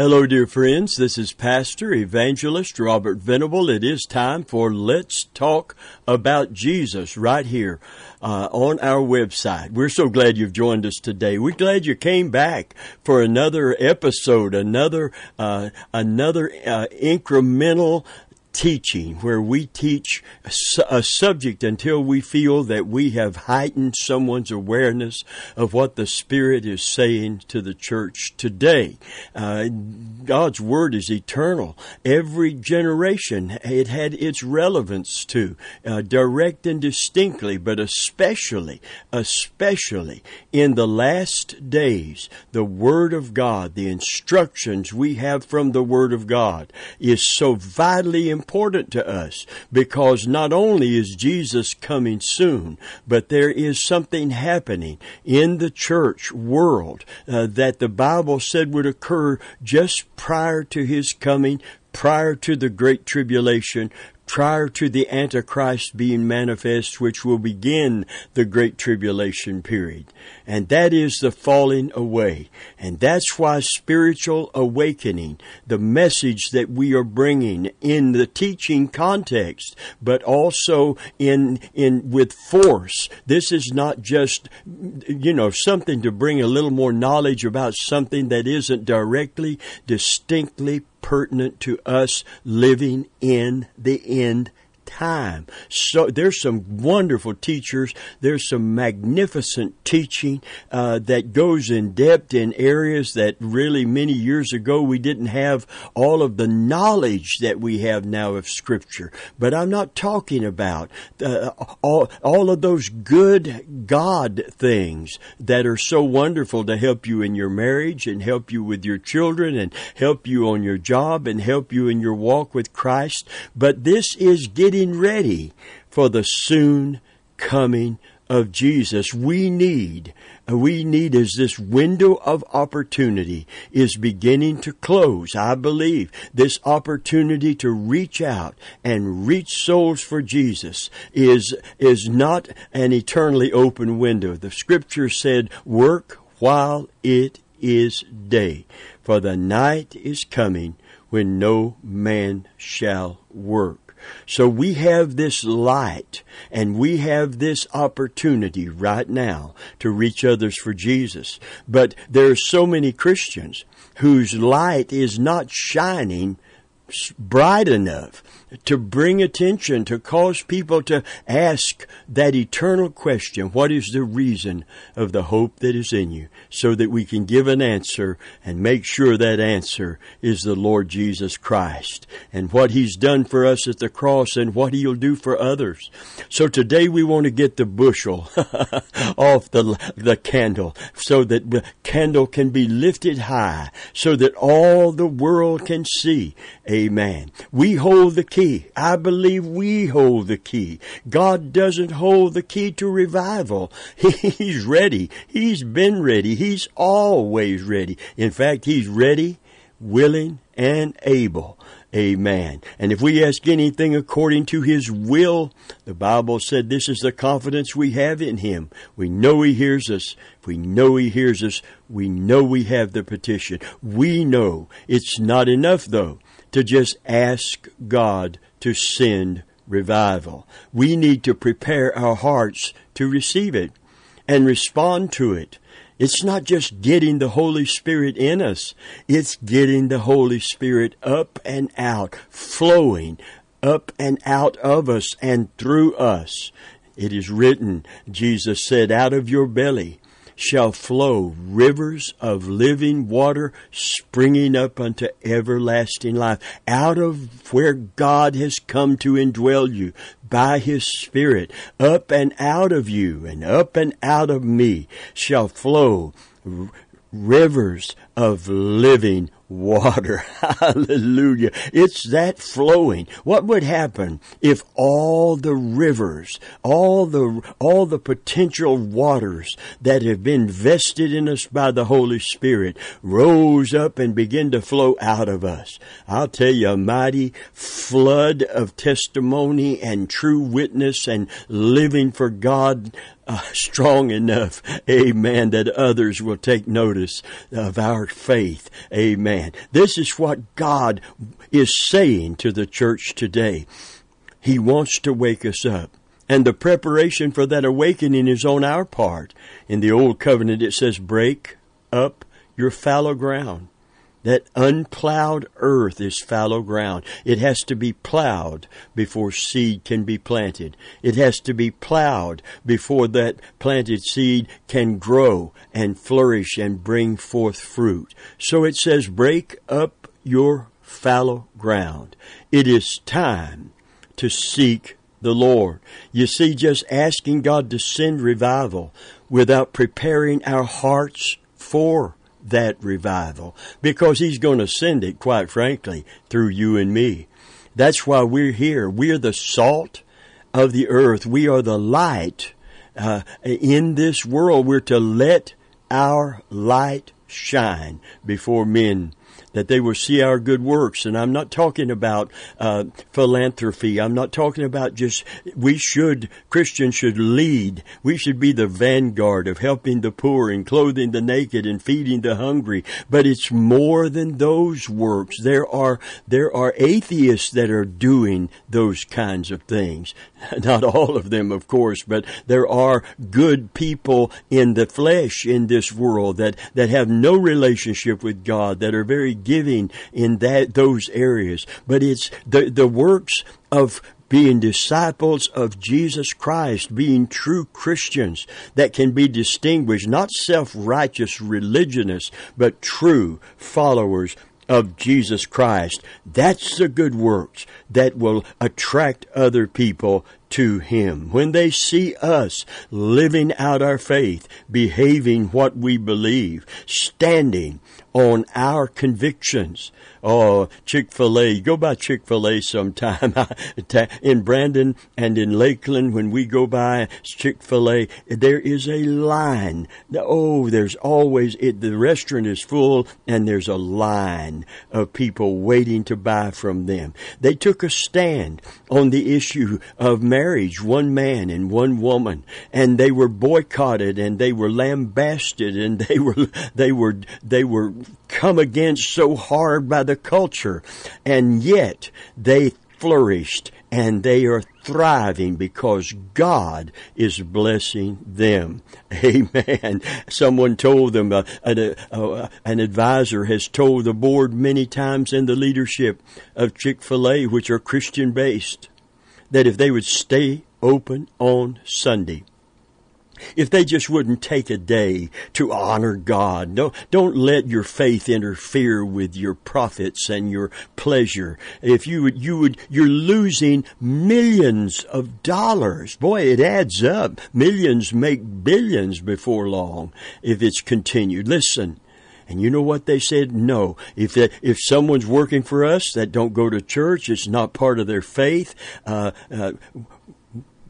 Hello, dear friends. This is Pastor Evangelist Robert Venable. It is time for Let's Talk About Jesus right here uh, on our website. We're so glad you've joined us today. We're glad you came back for another episode, another uh, another uh, incremental teaching where we teach a subject until we feel that we have heightened someone's awareness of what the Spirit is saying to the church today. Uh, God's Word is eternal. Every generation it had its relevance to, uh, direct and distinctly, but especially, especially in the last days, the Word of God, the instructions we have from the Word of God is so vitally important important to us because not only is Jesus coming soon, but there is something happening in the church world uh, that the Bible said would occur just prior to his coming, prior to the Great Tribulation, prior to the Antichrist being manifest, which will begin the Great Tribulation period. And that is the falling away. And that's why spiritual awakening, the message that we are bringing in the teaching context, but also in, in, with force. This is not just, you know, something to bring a little more knowledge about something that isn't directly, distinctly pertinent to us living in the end time. So there's some wonderful teachers. There's some magnificent teaching uh, that goes in depth in areas that really many years ago we didn't have all of the knowledge that we have now of Scripture. But I'm not talking about uh, all all of those good God things that are so wonderful to help you in your marriage and help you with your children and help you on your job and help you in your walk with Christ. But this is getting getting ready for the soon coming of Jesus. We need, uh, we need as this window of opportunity is beginning to close. I believe this opportunity to reach out and reach souls for Jesus is, is not an eternally open window. The scripture said, work while it is day, for the night is coming when no man shall work. So we have this light and we have this opportunity right now to reach others for Jesus. But there are so many Christians whose light is not shining bright enough to bring attention, to cause people to ask that eternal question, what is the reason of the hope that is in you? So that we can give an answer and make sure that answer is the Lord Jesus Christ and what He's done for us at the cross and what He'll do for others. So today we want to get the bushel off the, the candle so that the candle can be lifted high so that all the world can see. Amen. We hold the key. I believe we hold the key. God doesn't hold the key to revival. He's ready. He's been ready. He's always ready. In fact, He's ready, willing, and able. Amen. And if we ask anything according to His will, the Bible said this is the confidence we have in Him. We know He hears us. If we know He hears us, we know we have the petition. We know it's not enough though to just ask God to send revival. We need to prepare our hearts to receive it and respond to it. It's not just getting the Holy Spirit in us, it's getting the Holy Spirit up and out, flowing up and out of us and through us. It is written, Jesus said, out of your belly shall flow rivers of living water springing up unto everlasting life. Out of where God has come to indwell you by His Spirit, up and out of you and up and out of me shall flow rivers of living water. Hallelujah. It's that flowing. What would happen if all the rivers, all the, all the potential waters that have been vested in us by the Holy Spirit rose up and began to flow out of us? I'll tell you, a mighty flood of testimony and true witness and living for God uh, strong enough, amen, that others will take notice of our faith, amen. This is what God is saying to the church today. He wants to wake us up. And the preparation for that awakening is on our part. In the Old Covenant, it says, break up your fallow ground. That unplowed earth is fallow ground. It has to be plowed before seed can be planted. It has to be plowed before that planted seed can grow and flourish and bring forth fruit. So it says, break up your fallow ground. It is time to seek the Lord. You see, just asking God to send revival without preparing our hearts for that revival because He's going to send it, quite frankly, through you and me. That's why we're here. We're the salt of the earth. We are the light uh, in this world. We're to let our light shine before men that they will see our good works. And I'm not talking about uh, philanthropy. I'm not talking about just we should Christians should lead. We should be the vanguard of helping the poor and clothing the naked and feeding the hungry. But it's more than those works. There are there are atheists that are doing those kinds of things. Not all of them, of course, but there are good people in the flesh in this world that that have no relationship with God that are very giving in that those areas. But it's the the works of being disciples of Jesus Christ, being true Christians that can be distinguished, not self-righteous religionists, but true followers of Jesus Christ. That's the good works that will attract other people to Him. When they see us living out our faith, behaving what we believe, standing on our convictions. Oh, Chick-fil-A. Go by Chick-fil-A sometime. in Brandon and in Lakeland, when we go by Chick-fil-A, there is a line. Oh, there's always, it, the restaurant is full and there's a line of people waiting to buy from them. They took a stand on the issue of marriage, one man and one woman, and they were boycotted and they were lambasted and they were, they were, they were come against so hard by the culture. And yet they flourished and they are thriving because God is blessing them. Amen. Someone told them, uh, an, uh, an advisor has told the board many times and the leadership of Chick-fil-A, which are Christian based, that if they would stay open on Sunday, if they just wouldn't take a day to honor God. Don't, don't let your faith interfere with your profits and your pleasure. If you would, you would, you're losing millions of dollars. Boy, it adds up. Millions make billions before long if it's continued. Listen. And you know what they said? No. If if someone's working for us that don't go to church, it's not part of their faith. Uh, uh,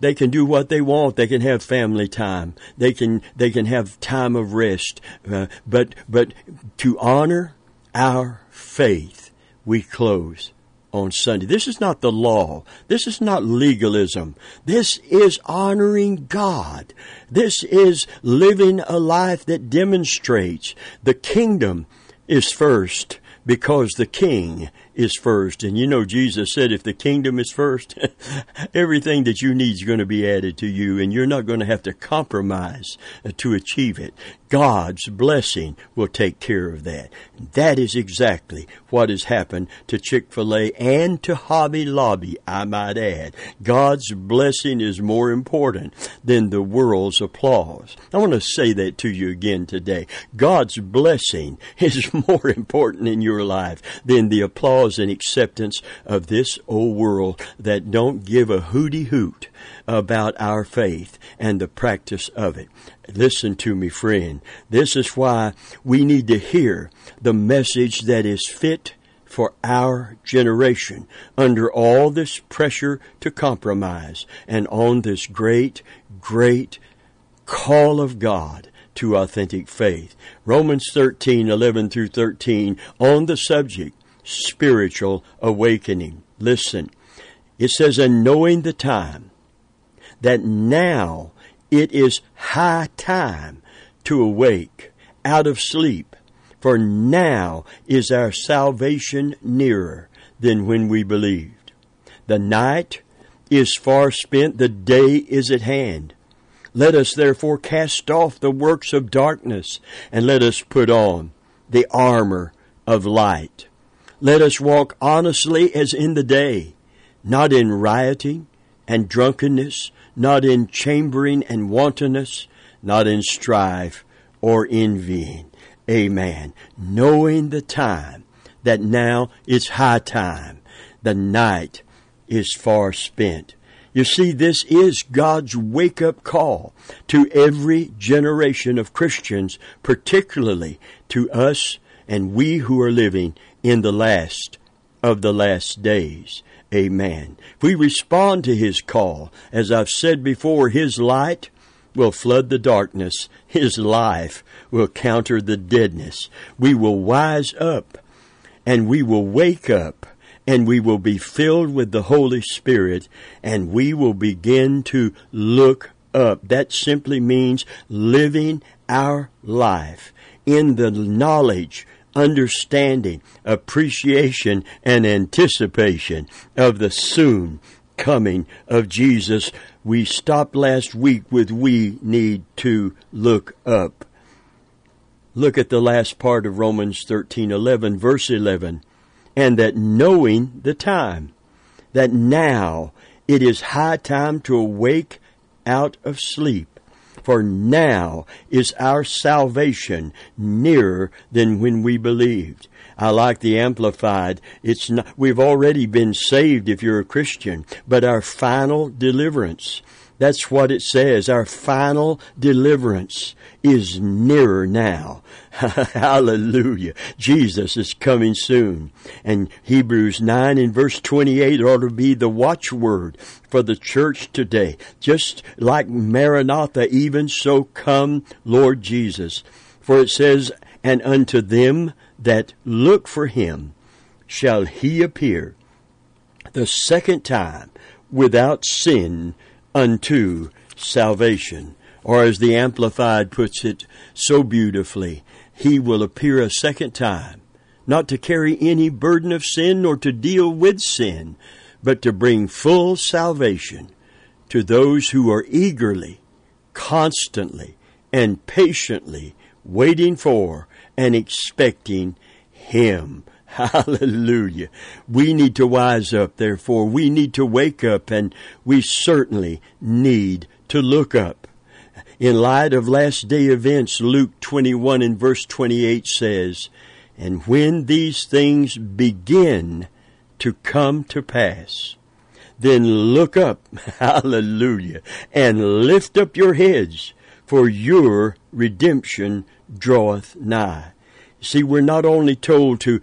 they can do what they want. They can have family time. They can they can have time of rest. Uh, but but to honor our faith, we close on Sunday. This is not the law. This is not legalism. This is honoring God. This is living a life that demonstrates the kingdom is first because the king is first. And you know, Jesus said, if the kingdom is first, everything that you need is going to be added to you, and you're not going to have to compromise uh, to achieve it. God's blessing will take care of that. That is exactly what has happened to Chick-fil-A and to Hobby Lobby, I might add. God's blessing is more important than the world's applause. I want to say that to you again today. God's blessing is more important in your life than the applause and acceptance of this old world that don't give a hooty hoot about our faith and the practice of it. Listen to me, friend. This is why we need to hear the message that is fit for our generation under all this pressure to compromise and on this great, great call of God to authentic faith. Romans 13, 11 through 13 on the subject spiritual awakening. Listen, it says, and knowing the time, that now it is high time to awake out of sleep, for now is our salvation nearer than when we believed. The night is far spent, the day is at hand. Let us therefore cast off the works of darkness, and let us put on the armor of light. Let us walk honestly as in the day, not in rioting and drunkenness, not in chambering and wantonness, not in strife or envying. Amen. Knowing the time that now is high time, the night is far spent. You see, this is God's wake up call to every generation of Christians, particularly to us and we who are living in the last of the last days. Amen. If we respond to His call, as I've said before, His light will flood the darkness. His life will counter the deadness. We will wise up and we will wake up and we will be filled with the Holy Spirit and we will begin to look up. That simply means living our life in the knowledge, understanding, appreciation, and anticipation of the soon coming of Jesus. We stopped last week with we need to look up. Look at the last part of Romans 13:11 verse 11 and that knowing the time, that now it is high time to awake out of sleep. For now is our salvation nearer than when we believed. I like the Amplified. It's not, we've already been saved if you're a Christian, but our final deliverance that's what it says. Our final deliverance is nearer now. Hallelujah. Jesus is coming soon. And Hebrews 9 and verse 28 ought to be the watchword for the church today. Just like Maranatha, even so come Lord Jesus. For it says, and unto them that look for him shall he appear the second time without sin unto salvation. Or as the Amplified puts it so beautifully, he will appear a second time, not to carry any burden of sin nor to deal with sin, but to bring full salvation to those who are eagerly, constantly, and patiently waiting for and expecting Him. Hallelujah. We need to wise up, therefore. We need to wake up, and we certainly need to look up. In light of last day events, Luke 21 and verse 28 says, And when these things begin to come to pass, then look up, hallelujah, and lift up your heads, for your redemption draweth nigh. See, we're not only told to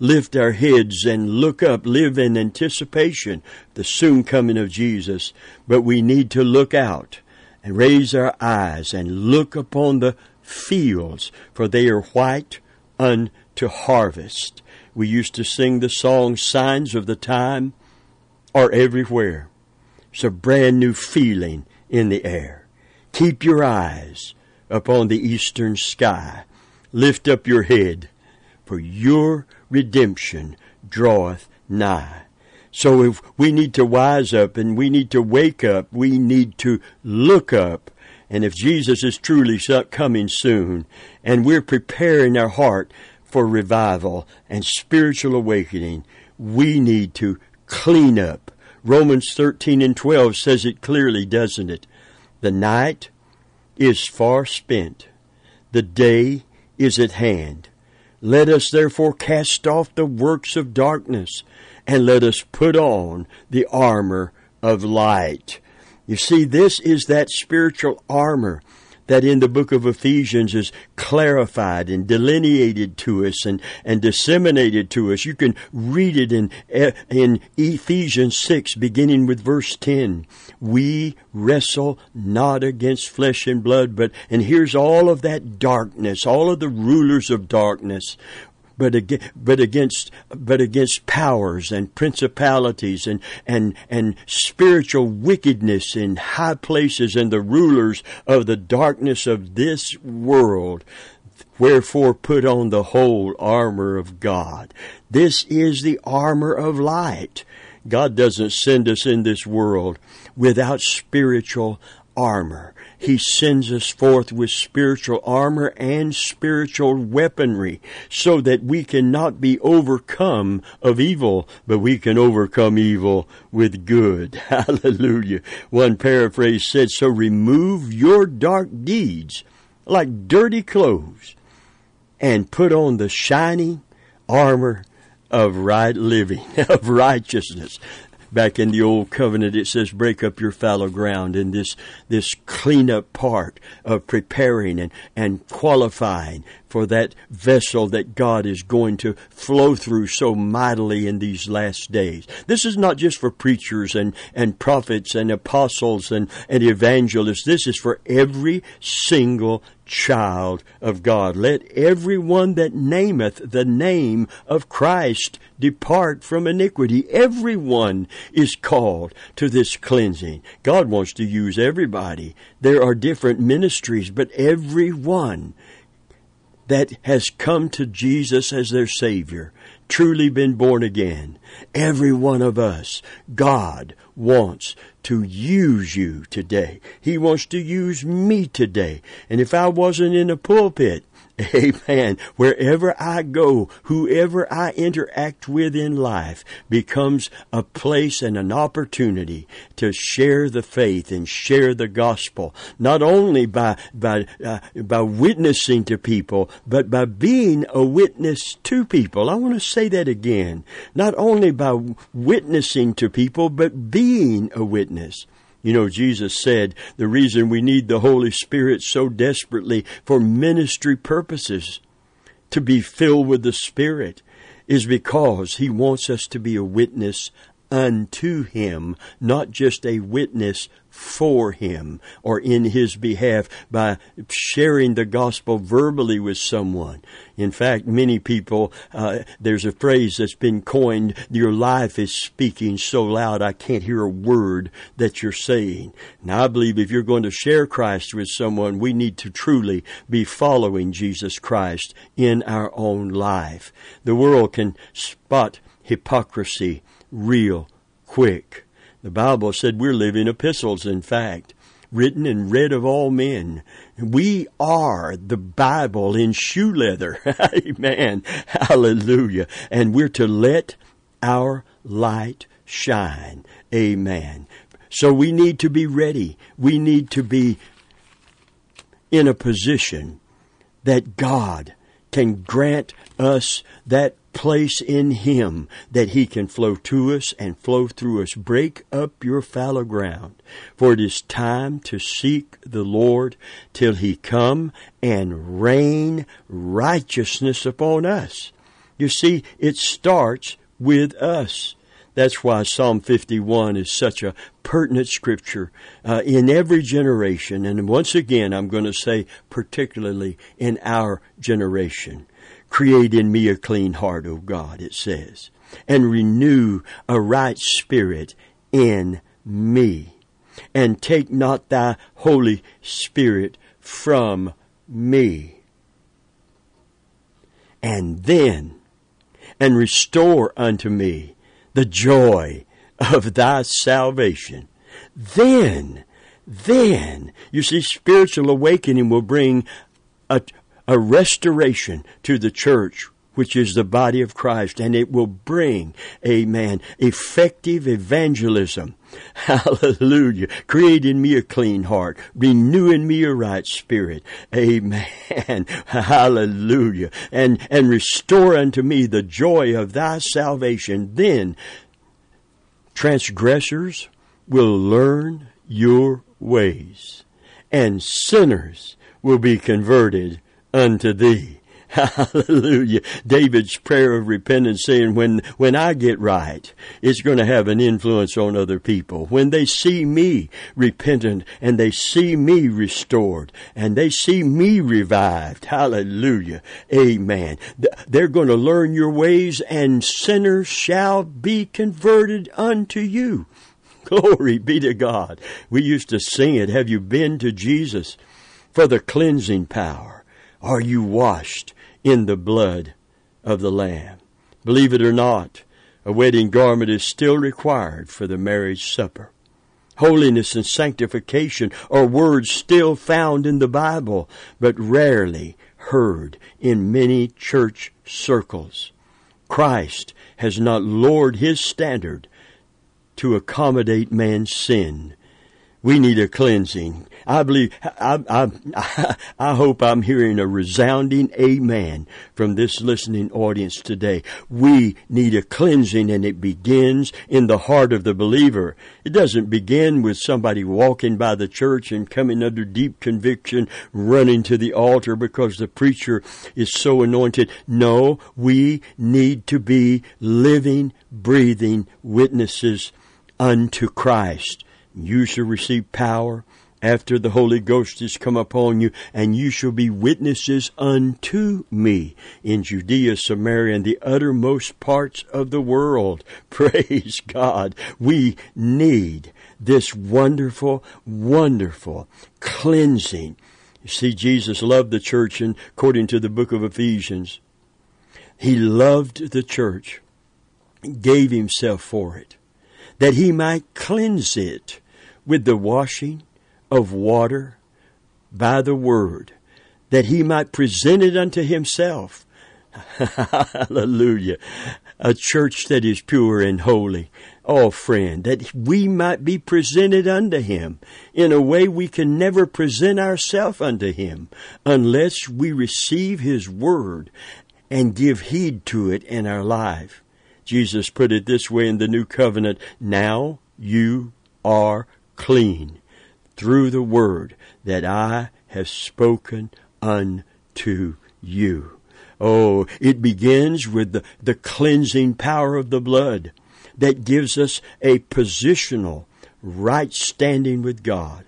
lift our heads and look up, live in anticipation the soon coming of Jesus, but we need to look out and raise our eyes and look upon the fields, for they are white unto harvest. We used to sing the song Signs of the Time are everywhere. It's a brand new feeling in the air. Keep your eyes upon the eastern sky Lift up your head, for your redemption draweth nigh. So if we need to wise up and we need to wake up, we need to look up. And if Jesus is truly coming soon, and we're preparing our heart for revival and spiritual awakening, we need to clean up. Romans 13 and 12 says it clearly, doesn't it? The night is far spent. The day is at hand. Let us therefore cast off the works of darkness and let us put on the armor of light. You see, this is that spiritual armor that in the book of Ephesians is clarified and delineated to us and, and disseminated to us. You can read it in, eh, in Ephesians 6, beginning with verse 10. We wrestle not against flesh and blood, but, and here's all of that darkness, all of the rulers of darkness but against, but against, but against powers and principalities and, and, and spiritual wickedness in high places and the rulers of the darkness of this world. Wherefore put on the whole armor of God. This is the armor of light. God doesn't send us in this world without spiritual armor. He sends us forth with spiritual armor and spiritual weaponry so that we can not be overcome of evil, but we can overcome evil with good. Hallelujah. One paraphrase said, so remove your dark deeds like dirty clothes and put on the shining armor of right living, of righteousness back in the old covenant it says break up your fallow ground in this this cleanup part of preparing and and qualifying for that vessel that God is going to flow through so mightily in these last days. This is not just for preachers and, and prophets and apostles and, and evangelists. This is for every single child of God. Let everyone that nameth the name of Christ depart from iniquity. Everyone is called to this cleansing. God wants to use everybody. There are different ministries, but everyone that has come to Jesus as their Savior, truly been born again, every one of us, God wants to use you today. He wants to use me today. And if I wasn't in a pulpit, Amen. Wherever I go, whoever I interact with in life becomes a place and an opportunity to share the faith and share the gospel, not only by, by, uh, by witnessing to people, but by being a witness to people. I want to say that again. Not only by witnessing to people, but being a witness. You know, Jesus said the reason we need the Holy Spirit so desperately for ministry purposes, to be filled with the Spirit, is because He wants us to be a witness unto Him, not just a witness for him or in his behalf by sharing the gospel verbally with someone. In fact, many people, uh, there's a phrase that's been coined, your life is speaking so loud I can't hear a word that you're saying. Now I believe if you're going to share Christ with someone, we need to truly be following Jesus Christ in our own life. The world can spot hypocrisy real quick. The Bible said we're living epistles, in fact, written and read of all men. We are the Bible in shoe leather. Amen. Hallelujah. And we're to let our light shine. Amen. So we need to be ready. We need to be in a position that God can grant us that place in Him that He can flow to us and flow through us. Break up your fallow ground, for it is time to seek the Lord till He come and rain righteousness upon us. You see, it starts with us. That's why Psalm 51 is such a pertinent scripture uh, in every generation. And once again, I'm going to say particularly in our generation. Create in me a clean heart, O God, it says, and renew a right spirit in me. And take not thy Holy Spirit from me. And then, and restore unto me the joy of thy salvation. Then, then, you see, spiritual awakening will bring a, a restoration to the church which is the body of Christ, and it will bring, amen, effective evangelism. Hallelujah. Create in me a clean heart. Renew in me a right spirit. Amen. Hallelujah. And, and restore unto me the joy of thy salvation. Then transgressors will learn your ways and sinners will be converted unto thee. Hallelujah. David's prayer of repentance saying, when, when I get right, it's going to have an influence on other people. When they see me repentant and they see me restored and they see me revived. Hallelujah. Amen. They're going to learn your ways and sinners shall be converted unto you. Glory be to God. We used to sing it. Have you been to Jesus for the cleansing power? Are you washed in the blood of the Lamb? Believe it or not, a wedding garment is still required for the marriage supper. Holiness and sanctification are words still found in the Bible, but rarely heard in many church circles. Christ has not lowered his standard to accommodate man's sin. We need a cleansing. I believe, I, I, I, hope I'm hearing a resounding amen from this listening audience today. We need a cleansing and it begins in the heart of the believer. It doesn't begin with somebody walking by the church and coming under deep conviction, running to the altar because the preacher is so anointed. No, we need to be living, breathing witnesses unto Christ. You shall receive power after the Holy Ghost is come upon you, and you shall be witnesses unto me in Judea, Samaria, and the uttermost parts of the world. Praise God. We need this wonderful, wonderful cleansing. You see, Jesus loved the church, and according to the book of Ephesians, He loved the church, gave Himself for it that he might cleanse it with the washing of water by the word, that he might present it unto himself. Hallelujah. A church that is pure and holy. Oh, friend, that we might be presented unto him in a way we can never present ourselves unto him unless we receive his word and give heed to it in our life. Jesus put it this way in the new covenant Now you are clean through the word that I have spoken unto you. Oh, it begins with the, the cleansing power of the blood that gives us a positional right standing with God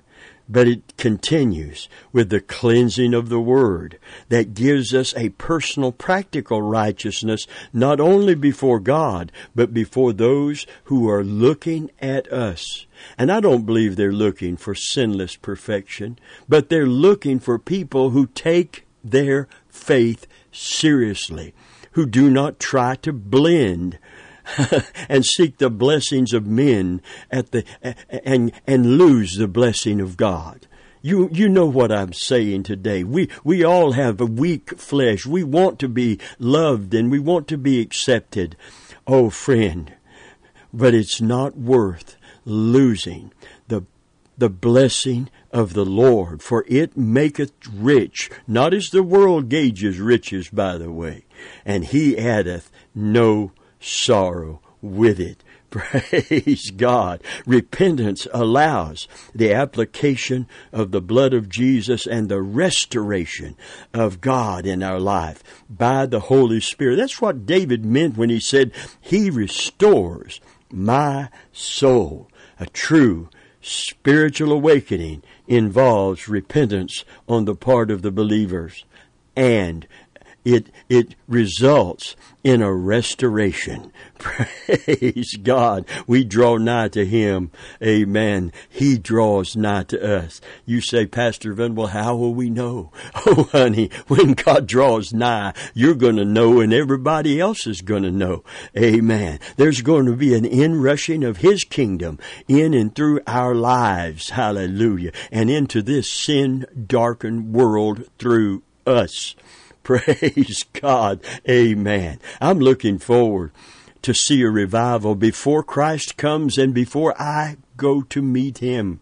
but it continues with the cleansing of the Word that gives us a personal, practical righteousness, not only before God, but before those who are looking at us. And I don't believe they're looking for sinless perfection, but they're looking for people who take their faith seriously, who do not try to blend and seek the blessings of men at the and and lose the blessing of God. You you know what I'm saying today. We we all have a weak flesh. We want to be loved and we want to be accepted. Oh friend, but it's not worth losing the the blessing of the Lord, for it maketh rich, not as the world gauges riches, by the way, and he addeth no sorrow with it. Praise God. Repentance allows the application of the blood of Jesus and the restoration of God in our life by the Holy Spirit. That's what David meant when he said, He restores my soul. A true spiritual awakening involves repentance on the part of the believers and it, it results in a restoration. Praise God. We draw nigh to Him. Amen. He draws nigh to us. You say, Pastor Venable, how will we know? Oh, honey, when God draws nigh, you're going to know and everybody else is going to know. Amen. There's going to be an inrushing of His kingdom in and through our lives. Hallelujah. And into this sin darkened world through us. Praise God. Amen. I'm looking forward to see a revival before Christ comes and before I go to meet Him.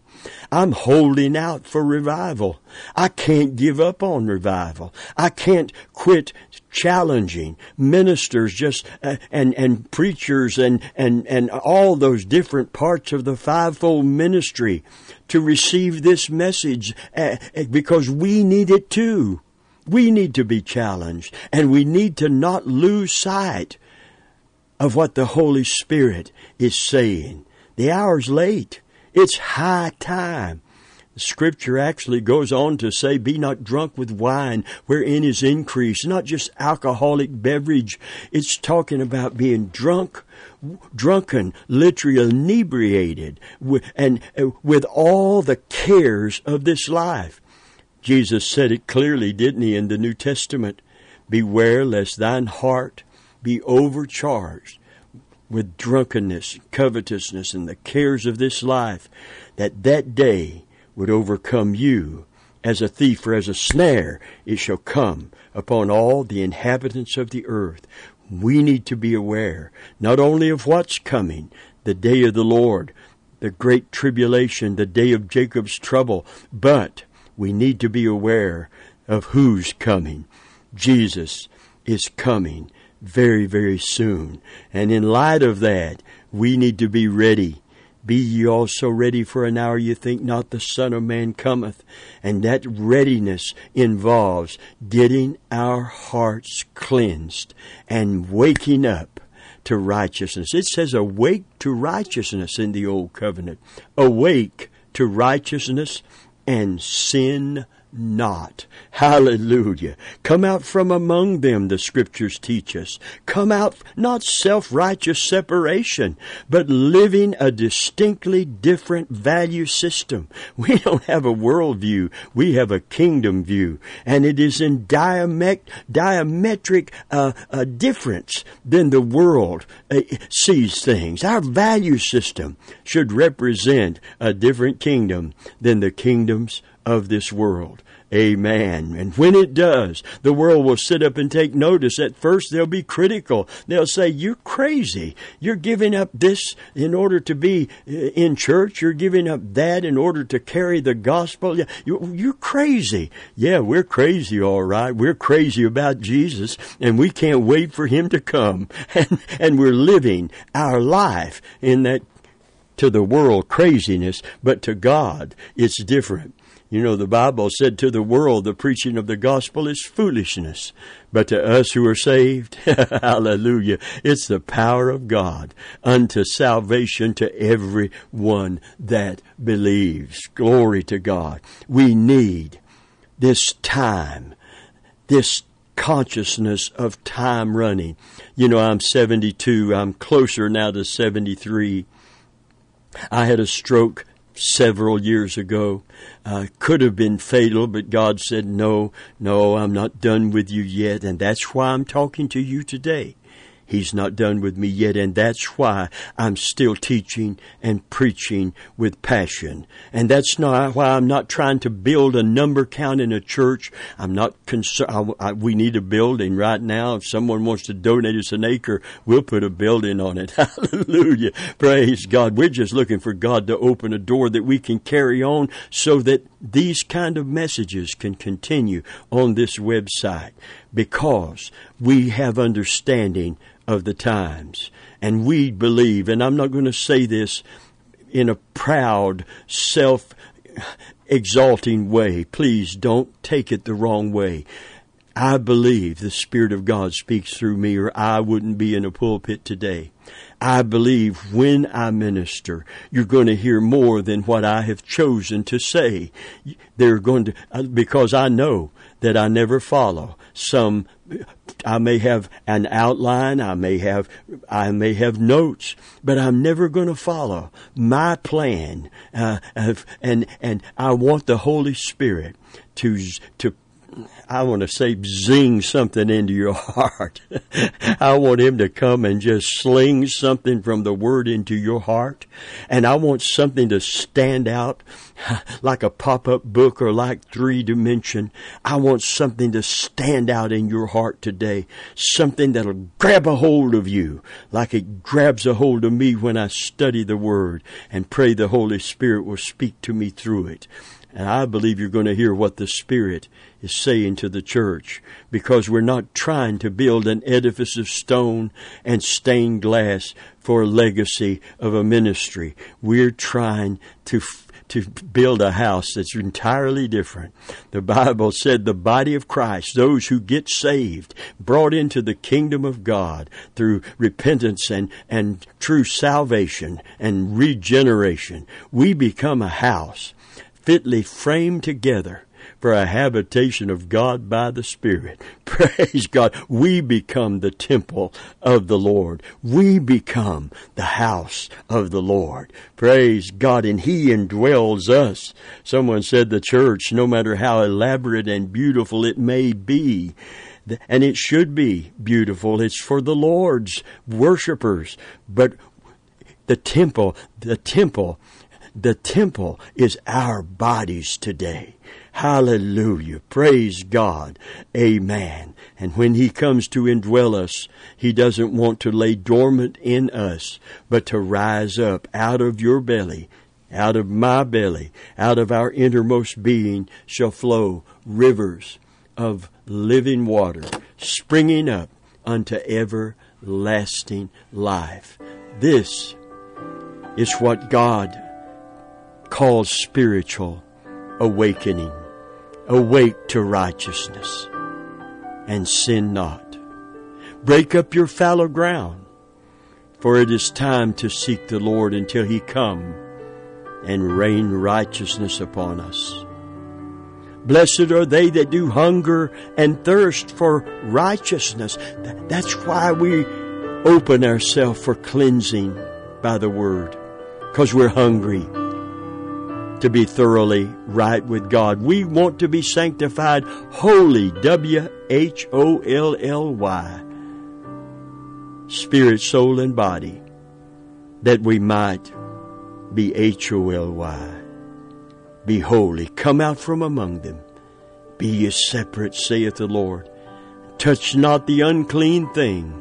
I'm holding out for revival. I can't give up on revival. I can't quit challenging ministers just uh, and and preachers and and and all those different parts of the fivefold ministry to receive this message uh, because we need it too. We need to be challenged and we need to not lose sight of what the Holy Spirit is saying. The hour's late. It's high time. Scripture actually goes on to say, be not drunk with wine wherein is increase, not just alcoholic beverage. It's talking about being drunk, drunken, literally inebriated, and uh, with all the cares of this life. Jesus said it clearly, didn't he, in the New Testament? Beware lest thine heart be overcharged with drunkenness, covetousness, and the cares of this life, that that day would overcome you. As a thief or as a snare, it shall come upon all the inhabitants of the earth. We need to be aware not only of what's coming, the day of the Lord, the great tribulation, the day of Jacob's trouble, but we need to be aware of who's coming. Jesus is coming very, very soon. And in light of that, we need to be ready be ye also ready for an hour you think not the Son of Man cometh. And that readiness involves getting our hearts cleansed and waking up to righteousness. It says awake to righteousness in the old covenant. Awake to righteousness and sin not. Hallelujah. Come out from among them, the scriptures teach us. Come out, not self-righteous separation, but living a distinctly different value system. We don't have a worldview. We have a kingdom view. And it is in diamet- diametric uh, uh, difference than the world uh, sees things. Our value system should represent a different kingdom than the kingdoms of this world. Amen. And when it does, the world will sit up and take notice. At first, they'll be critical. They'll say, You're crazy. You're giving up this in order to be uh, in church. You're giving up that in order to carry the gospel. You're crazy. Yeah, we're crazy, all right. We're crazy about Jesus, and we can't wait for him to come. And, and we're living our life in that to the world craziness, but to God, it's different. You know, the Bible said to the world, the preaching of the gospel is foolishness. But to us who are saved, hallelujah, it's the power of God unto salvation to every one that believes. Glory to God. We need this time, this consciousness of time running. You know, I'm 72. I'm closer now to 73. I had a stroke several years ago. Uh, could have been fatal, but God said, no, no, I'm not done with you yet. And that's why I'm talking to you today. He's not done with me yet, and that's why I'm still teaching and preaching with passion. And that's not why I'm not trying to build a number count in a church. I'm not concerned. We need a building right now. If someone wants to donate us an acre, we'll put a building on it. Hallelujah. Praise God. We're just looking for God to open a door that we can carry on so that these kind of messages can continue on this website because we have understanding of the times. And we believe, and I'm not going to say this in a proud, self exalting way. Please don't take it the wrong way. I believe the Spirit of God speaks through me, or I wouldn't be in a pulpit today. I believe when I minister, you're going to hear more than what I have chosen to say. They're going to, uh, because I know that I never follow some I may have an outline, I may have I may have notes, but I'm never going to follow my plan. Uh, and and I want the Holy Spirit to to I want to say zing something into your heart. I want him to come and just sling something from the word into your heart. And I want something to stand out like a pop-up book or like three dimension. I want something to stand out in your heart today. Something that'll grab a hold of you like it grabs a hold of me when I study the word and pray the Holy Spirit will speak to me through it. And I believe you're going to hear what the Spirit is saying to the church because we're not trying to build an edifice of stone and stained glass for a legacy of a ministry. We're trying to to build a house that's entirely different. The Bible said the body of Christ, those who get saved, brought into the kingdom of God through repentance and, and true salvation and regeneration, we become a house fitly framed together for a habitation of God by the Spirit. Praise God. We become the temple of the Lord. We become the house of the Lord. Praise God. And He indwells us. Someone said the church, no matter how elaborate and beautiful it may be, and it should be beautiful. It's for the Lord's worshipers. But the temple, the temple, the temple is our bodies today. Hallelujah. Praise God. Amen. And when He comes to indwell us, He doesn't want to lay dormant in us, but to rise up out of your belly, out of my belly, out of our innermost being shall flow rivers of living water, springing up unto everlasting life. This is what God calls spiritual awakening. Awake to righteousness and sin not. Break up your fallow ground, for it is time to seek the Lord until he come and rain righteousness upon us. Blessed are they that do hunger and thirst for righteousness. That's why we open ourselves for cleansing by the word, because we're hungry to be thoroughly right with God. We want to be sanctified holy, W H O L L Y, spirit, soul, and body, that we might be H O L Y, be holy. Come out from among them. Be ye separate, saith the Lord. Touch not the unclean thing,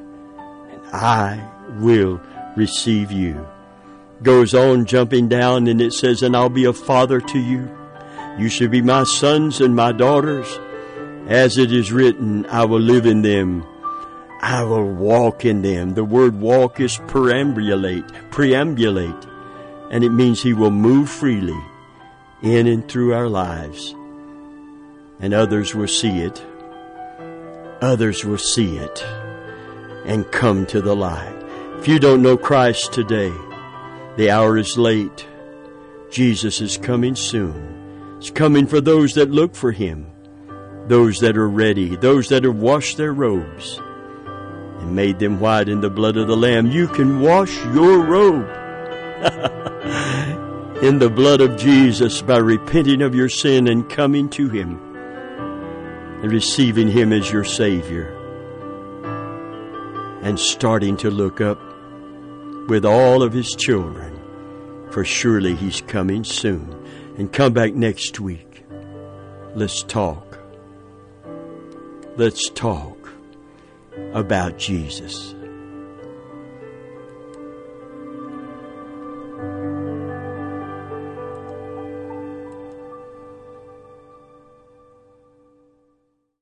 and I will receive you goes on jumping down and it says, And I'll be a father to you. You shall be my sons and my daughters. As it is written, I will live in them. I will walk in them. The word walk is perambulate, preambulate, and it means he will move freely in and through our lives. And others will see it. Others will see it and come to the light. If you don't know Christ today, the hour is late. Jesus is coming soon. He's coming for those that look for Him, those that are ready, those that have washed their robes and made them white in the blood of the Lamb. You can wash your robe in the blood of Jesus by repenting of your sin and coming to Him and receiving Him as your Savior and starting to look up with all of his children, for surely he's coming soon. And come back next week. Let's talk. Let's talk about Jesus.